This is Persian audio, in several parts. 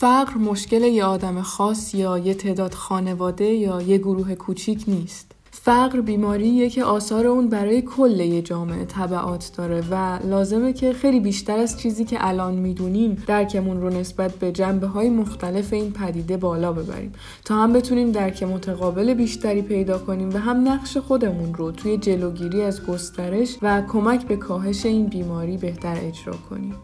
فقر مشکل یه آدم خاص یا یه تعداد خانواده یا یه گروه کوچیک نیست. فقر بیماریه که آثار اون برای کل یه جامعه طبعات داره و لازمه که خیلی بیشتر از چیزی که الان می‌دونیم درکمون رو نسبت به جنبه های مختلف این پدیده بالا ببریم تا هم بتونیم درک متقابل بیشتری پیدا کنیم و هم نقش خودمون رو توی جلوگیری از گسترش و کمک به کاهش این بیماری بهتر اجرا کنیم.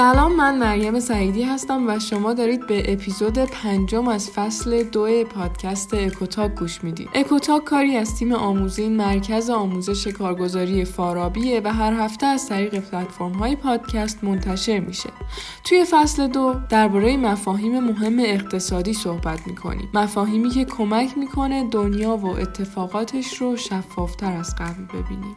سلام من مریم سعیدی هستم و شما دارید به اپیزود پنجم از فصل دو پادکست اکوتاک گوش می‌دید. اکوتاک کاری از تیم آموزین مرکز آموزش کارگزاری فارابیه و هر هفته از طریق پلتفرم های پادکست منتشر میشه. توی فصل دو درباره مفاهیم مهم اقتصادی صحبت می‌کنیم. مفاهیمی که کمک می‌کنه دنیا و اتفاقاتش رو شفافتر از قبل ببینیم.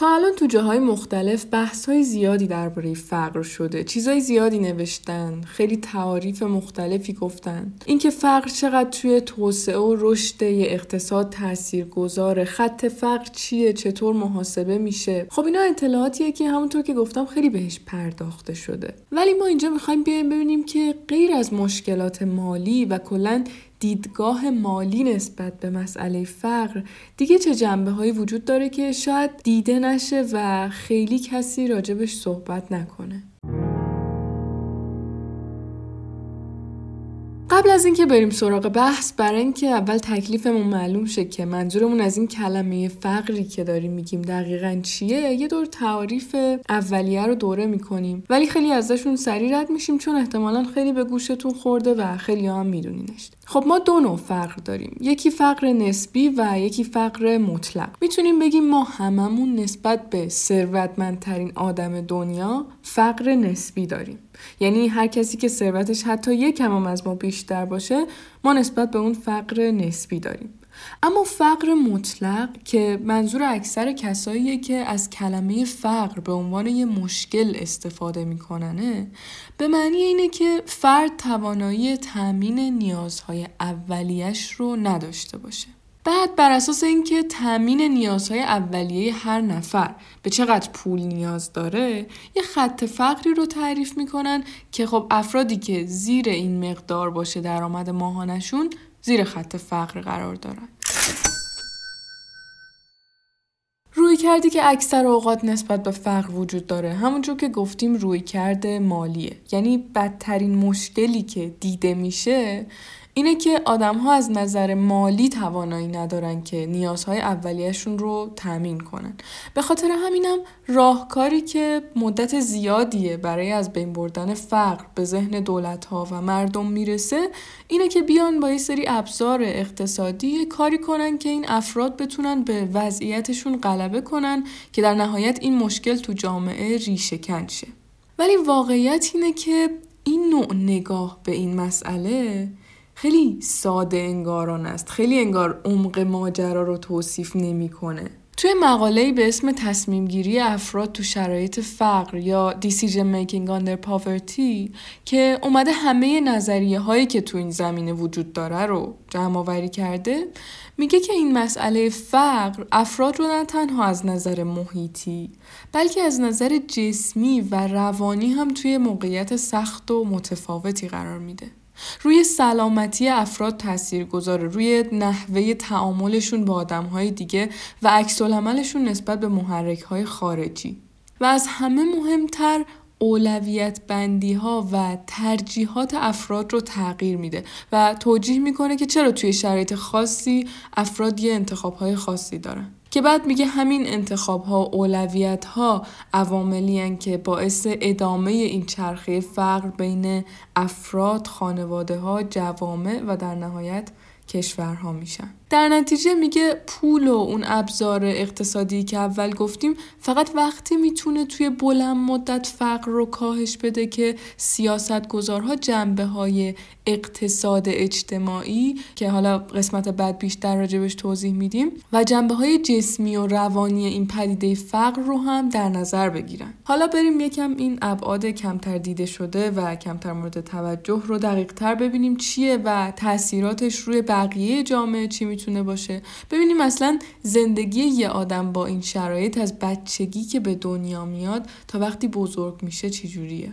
تا الان تو جاهای مختلف بحث های زیادی درباره فقر شده. چیزای زیادی نوشتن خیلی تعاریف مختلفی گفتن. اینکه فقر چقدر توی توسعه و رشد اقتصاد تاثیر گذاره خط فقر چیه چطور محاسبه میشه. خب اینا اطلاعاتیه که همونطور که گفتم خیلی بهش پرداخته شده. ولی ما اینجا می‌خوایم بیایم ببینیم که غیر از مشکلات مالی و کلا دیدگاه مالی نسبت به مسئله فقر. دیگه چه جنبه هایی وجود داره که شاید دیده نشه و خیلی کسی راجبش صحبت نکنه. قبل از اینکه بریم سراغ بحث برای اینکه اول تکلیفمون معلوم شه که منظورمون از این کلمه فقری که داریم میگیم دقیقا چیه یه دور تعریف اولیه رو دوره می‌کنیم. ولی خیلی ازشون سری رد میشیم چون احتمالا خیلی به گوشتون خورده و خیلی هم میدونینش. خب ما دو نوع فقر داریم. یکی فقر نسبی و یکی فقر مطلق. می‌تونیم بگیم ما هممون نسبت به ثروتمندترین آدم دنیا فقر نسبی داریم. یعنی هر کسی که ثروتش حتی یک هم از ما بیشتر باشه ما نسبت به اون فقر نسبی داریم. اما فقر مطلق که منظور اکثر کساییه که از کلمه فقر به عنوان یه مشکل استفاده میکننه به معنی اینه که فرد توانایی تامین نیازهای اولیش رو نداشته باشه. بعد بر اساس اینکه تامین نیازهای اولیه هر نفر به چقدر پول نیاز داره یه خط فقری رو تعریف می‌کنن که خب افرادی که زیر این مقدار باشه درآمد ماهانشون زیر خط فقر قرار دارن روی کردی که اکثر اوقات نسبت به فقر وجود داره. همونجور که گفتیم روی کرده مالیه. یعنی بدترین مشکلی که دیده میشه اینه که آدم ها از نظر مالی توانایی ندارن که نیازهای اولیهشون رو تامین کنن. به خاطر همینم راهکاری که مدت زیادیه برای از بین بردن فقر به ذهن دولت ها و مردم می‌رسه اینه که بیان با یه سری ابزار اقتصادی کاری کنن که این افراد بتونن به وضعیتشون غلبه کنن که در نهایت این مشکل تو جامعه ریشه کن شه. ولی واقعیت اینه که این نوع نگاه به این مسئله خیلی ساده انگاران است. خیلی انگار عمق ماجرا رو توصیف نمی‌کنه. توی مقاله به اسم تصمیم گیری افراد تو شرایط فقر یا Decision Making Under Poverty که اومده همه نظریه هایی که تو این زمینه وجود داره رو جمع آوری کرده میگه که این مسئله فقر افراد رو نه تنها از نظر محیطی بلکه از نظر جسمی و روانی هم توی موقعیت سخت و متفاوتی قرار میده. روی سلامتی افراد تاثیر گذاره روی نحوه تعاملشون با های دیگه و عکس نسبت به محرک های خارجی. و از همه مهمتر اولویت بندی ها و ترجیحات افراد رو تغییر میده و توجیه می‌کنه که چرا توی شرایط خاصی افراد یه انتخاب های خاصی دارن. که بعد میگه همین انتخاب ها اولویت ها عواملی که باعث ادامه این چرخه فقر بین افراد، خانواده ها، جوامع و در نهایت کشورها میشن. در نتیجه میگه پول و اون ابزار اقتصادی که اول گفتیم فقط وقتی می‌تونه توی بلند مدت فقر رو کاهش بده که سیاست گذارها جنبه های اقتصاد اجتماعی که حالا قسمت بعد بیشتر راجبش توضیح میدیم و جنبه های جسمی و روانی این پدیده فقر رو هم در نظر بگیرن. حالا بریم یکم این ابعاد کمتر دیده شده و کمتر مورد توجه رو دقیق تر ببینیم چیه و تاثیراتش روی بقیه جامعه چی می‌تونه باشه. ببینیم اصلا زندگی یه آدم با این شرایط از بچگی که به دنیا میاد تا وقتی بزرگ میشه چجوریه.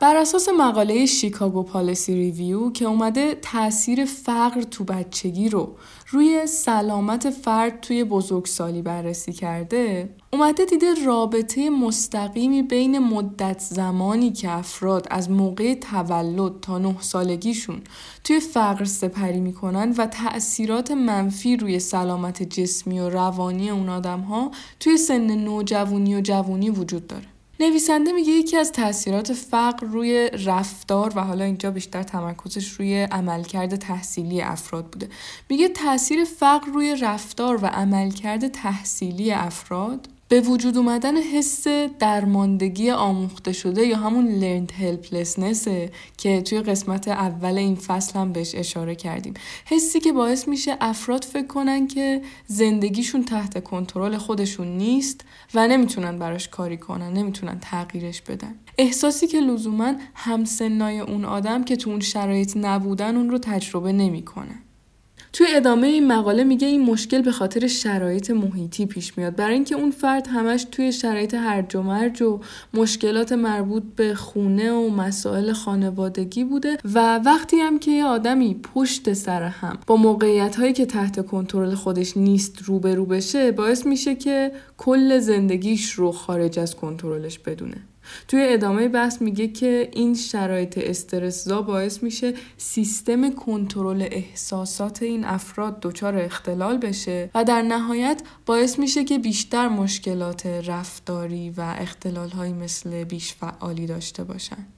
بر اساس مقاله شیکاگو پالیسی ریویو که اومده تاثیر فقر تو بچگی رو روی سلامت فرد توی بزرگسالی بررسی کرده اومده دیده رابطه مستقیمی بین مدت زمانی که افراد از موقع تولد تا نه سالگیشون توی فقر سپری می‌کنن و تأثیرات منفی روی سلامت جسمی و روانی اون آدم ها توی سن نوجوانی و جوانی وجود داره. نویسنده میگه یکی از تاثیرات فقر روی رفتار و حالا اینجا بیشتر تمرکزش روی عملکرد تحصیلی افراد بوده. میگه تاثیر فقر روی رفتار و عملکرد تحصیلی افراد به وجود اومدن حس درماندگی آموخته شده یا همون learned helplessness که توی قسمت اول این فصل هم بهش اشاره کردیم. حسی که باعث میشه افراد فکر کنن که زندگیشون تحت کنترل خودشون نیست و نمی‌تونن براش کاری کنن نمی‌تونن تغییرش بدن. احساسی که لزوما همسنای اون آدم که تو اون شرایط نبودن اون رو تجربه نمی‌کنن توی ادامه این مقاله میگه این مشکل به خاطر شرایط محیطی پیش میاد. برای اینکه اون فرد همش توی شرایط هرج و مرج و مشکلات مربوط به خونه و مسائل خانوادگی بوده و وقتی هم که یه آدمی پشت سر هم با موقعیت هایی که تحت کنترل خودش نیست روبرو بشه باعث میشه که کل زندگیش رو خارج از کنترلش بدونه. توی ادامه بحث میگه که این شرایط استرسزا باعث میشه سیستم کنترل احساسات این افراد دچار اختلال بشه و در نهایت باعث میشه که بیشتر مشکلات رفتاری و اختلال های مثل بیش فعالی داشته باشن.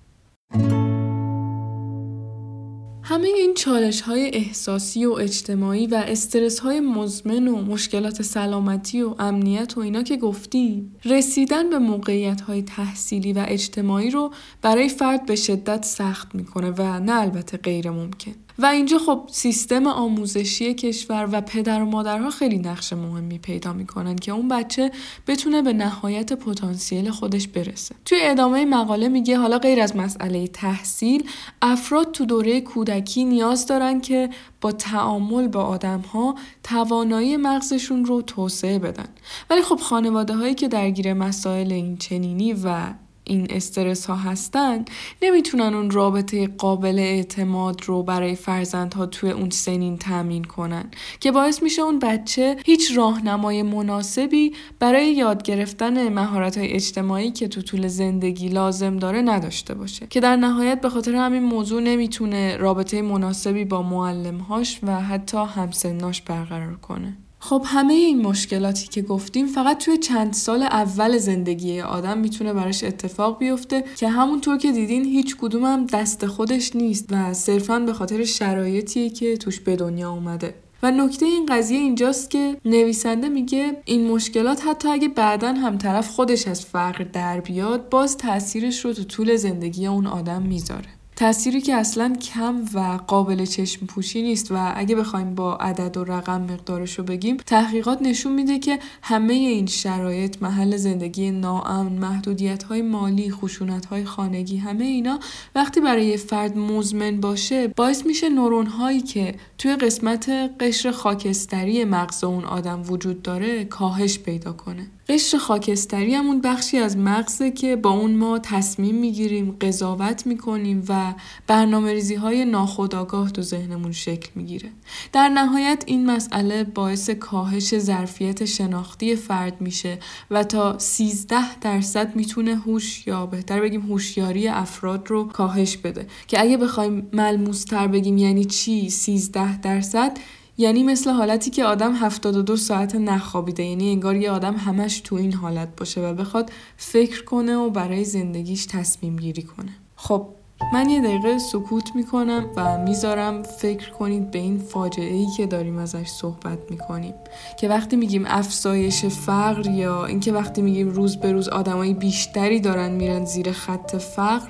همه این چالش های احساسی و اجتماعی و استرس های مزمن و مشکلات سلامتی و امنیت و اینا که گفتیم رسیدن به موقعیت های تحصیلی و اجتماعی رو برای فرد به شدت سخت می‌کنه و نه البته غیر ممکن. و اینجا خب سیستم آموزشی کشور و پدر و مادرها خیلی نقش مهمی پیدا می‌کنن که اون بچه بتونه به نهایت پتانسیل خودش برسه. توی ادامه مقاله میگه حالا غیر از مسئله تحصیل افراد تو دوره کودکی نیاز دارن که با تعامل با آدم ها توانایی مغزشون رو توسعه بدن. ولی خب خانواده هایی که درگیر مسائل این چنینی و این استرس ها هستن نمی‌تونن اون رابطه قابل اعتماد رو برای فرزندها توی اون سنین تامین کنن که باعث میشه اون بچه هیچ راهنمای مناسبی برای یاد گرفتن مهارت های اجتماعی که تو طول زندگی لازم داره نداشته باشه. که در نهایت به خاطر همین موضوع نمی‌تونه رابطه مناسبی با معلمهاش و حتی همسناش برقرار کنه. خب همه این مشکلاتی که گفتیم فقط توی چند سال اول زندگی آدم می‌تونه براش اتفاق بیفته که همونطور که دیدین هیچ کدوم هم دست خودش نیست و صرفا به خاطر شرایطیه که توش به دنیا اومده. و نکته این قضیه اینجاست که نویسنده میگه این مشکلات حتی اگه بعدا هم طرف خودش از فقر در بیاد باز تاثیرش رو تو طول زندگی اون آدم می‌ذاره. تأثیری که اصلا کم و قابل چشم پوشی نیست و اگه بخوایم با عدد و رقم مقدارش رو بگیم تحقیقات نشون میده که همه این شرایط محل زندگی ناامن محدودیت های مالی خشونت های خانگی همه اینا وقتی برای فرد مزمن باشه باعث میشه نورون هایی که توی قسمت قشر خاکستری مغز اون آدم وجود داره کاهش پیدا کنه. قشر خاکستری همون بخشی از مغزه که با اون ما تصمیم می‌گیریم قضاوت می‌کنیم و برنامه ریزی های ناخودآگاه تو ذهنمون شکل می‌گیره. در نهایت این مسئله باعث کاهش ظرفیت شناختی فرد میشه و تا 13 درصد می‌تونه هوش یا بهتر بگیم هوشیاری افراد رو کاهش بده. که اگه بخوایم ملموستر بگیم یعنی چی؟ 13 درصد. یعنی مثل حالتی که آدم 72 ساعت نخوابیده یعنی انگار یه آدم همش تو این حالت باشه و بخواد فکر کنه و برای زندگیش تصمیم گیری کنه. خب من یه دقیقه سکوت می‌کنم و می‌ذارم فکر کنید به این فاجعه ای که داریم ازش صحبت می‌کنیم. که وقتی میگیم افزایش فقر یا اینکه وقتی میگیم روز به روز آدمای بیشتری دارن میرن زیر خط فقر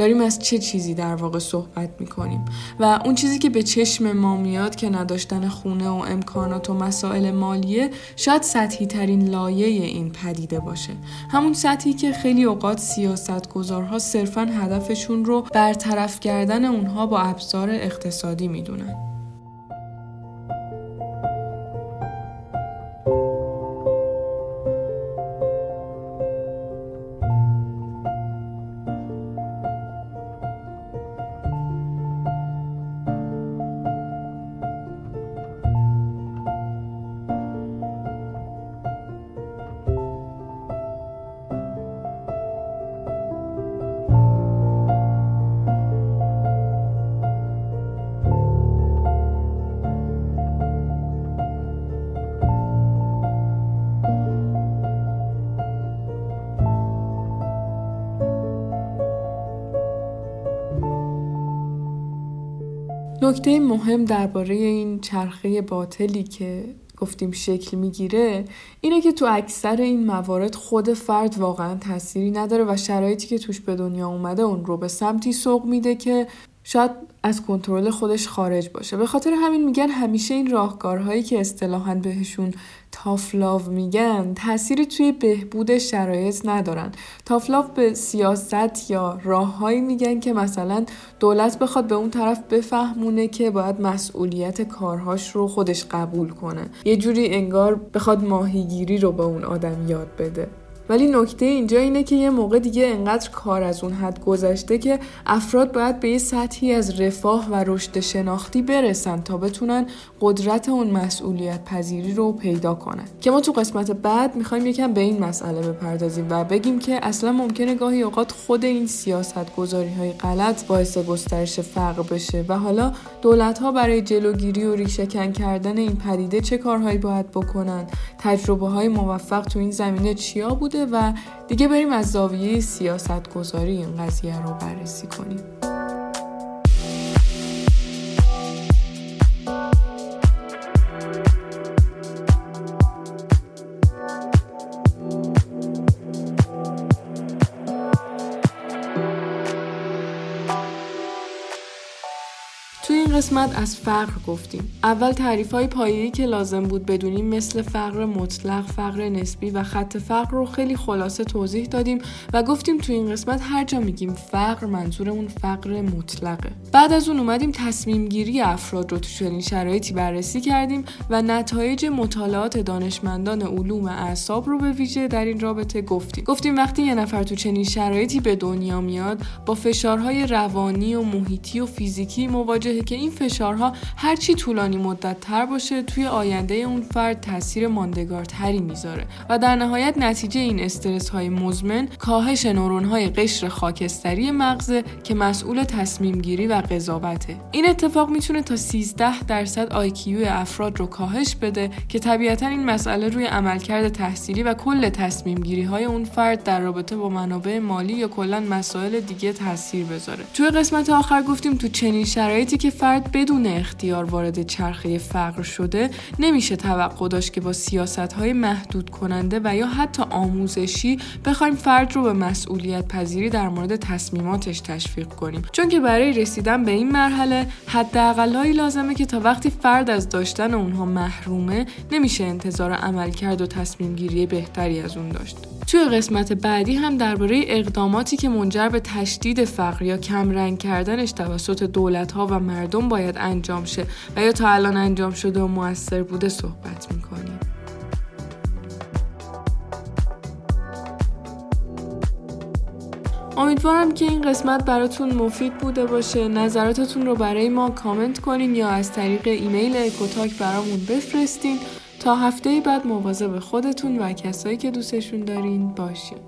داریم از چه چیزی در واقع صحبت می‌کنیم؟ و اون چیزی که به چشم ما میاد که نداشتن خونه و امکانات و مسائل مالیه شاید سطحی ترین لایه این پدیده باشه. همون سطحی که خیلی اوقات سیاست گذارها صرفا هدفشون رو برطرف کردن اونها با ابزار اقتصادی می‌دونن. نکته مهم درباره این چرخه باطلی که گفتیم شکل می‌گیره اینه که تو اکثر این موارد خود فرد واقعا تأثیری نداره و شرایطی که توش به دنیا اومده اون رو به سمتی سوق میده که شاید از کنترل خودش خارج باشه. به خاطر همین میگن همیشه این راهکارهایی که اصطلاحا بهشون تافلاو میگن تأثیری توی بهبود شرایط ندارن. تافلاو به سیاست یا راههایی میگن که مثلا دولت بخواد به اون طرف بفهمونه که باید مسئولیت کارهاش رو خودش قبول کنه. یه جوری انگار بخواد ماهیگیری رو به اون آدم یاد بده. ولی نکته اینجا اینه که یه موقع دیگه انقدر کار از اون حد گذشته که افراد باید به یه سطحی از رفاه و رشد شناختی برسن تا بتونن قدرت اون مسئولیت پذیری رو پیدا کنن. که ما تو قسمت بعد می‌خوایم یکم به این مسئله بپردازیم و بگیم که اصلا ممکنه گاهی اوقات خود این سیاست گذاری های غلط باعث گسترش فقر بشه و حالا دولت ها برای جلوگیری و ریشهکن کردن این پدیده چه کارهایی باید بکنن؟ تجربه های موفق تو این زمینه چیا بوده؟ و دیگه بریم از زاویه سیاست گذاری این قضیه رو بررسی کنیم. قسمت از فقر گفتیم. اول تعریف های پایه‌ای که لازم بود بدونیم مثل فقر مطلق فقر نسبی و خط فقر رو خیلی خلاصه توضیح دادیم و گفتیم تو این قسمت هر جا میگیم فقر منظورمون فقر مطلقه. بعد از اون اومدیم تصمیم گیری افراد رو تو چنین شرایطی بررسی کردیم و نتایج مطالعات دانشمندان علوم اعصاب رو به ویژه در این رابطه گفتیم. گفتیم وقتی یه نفر تو چنین شرایطی به دنیا میاد با فشارهای روانی و محیطی و فیزیکی مواجهه که این فشارها هرچی طولانی مدت تر باشه توی آینده اون فرد تاثیر ماندگارتری می‌ذاره و در نهایت نتیجه این استرس های مزمن کاهش نورون های قشر خاکستری مغزه که مسئول تصمیم گیری و قضاوته. این اتفاق می‌تونه تا 13 درصد آیکیو افراد رو کاهش بده که طبیعتا این مسئله روی عملکرد تحصیلی و کل تصمیم گیری های اون فرد در رابطه با منابع مالی یا کلا مسائل دیگه تاثیر بذاره. توی قسمت آخر گفتیم تو چنین شرایطی که فرد بدون اختیار وارد چرخه فقر شده نمیشه توقع داشت که با سیاست های محدود کننده و یا حتی آموزشی بخوایم فرد رو به مسئولیت پذیری در مورد تصمیماتش تشویق کنیم. چون که برای رسیدن به این مرحله حداقلهایی لازمه که تا وقتی فرد از داشتن اونها محرومه نمیشه انتظار عمل کرد و تصمیم گیری بهتری از اون داشت. توی قسمت بعدی هم درباره اقداماتی که منجر به تشدید فقر یا کمرنگ کردنش توسط دولت ها و مردم باید انجام شه و یا تا الان انجام شده و موثر بوده صحبت می‌کنیم. امیدوارم که این قسمت براتون مفید بوده باشه نظراتتون رو برای ما کامنت کنین یا از طریق ایمیل اکوتاک برامون بفرستین تا هفته بعد مواظب خودتون و کسایی که دوستشون دارین باشین.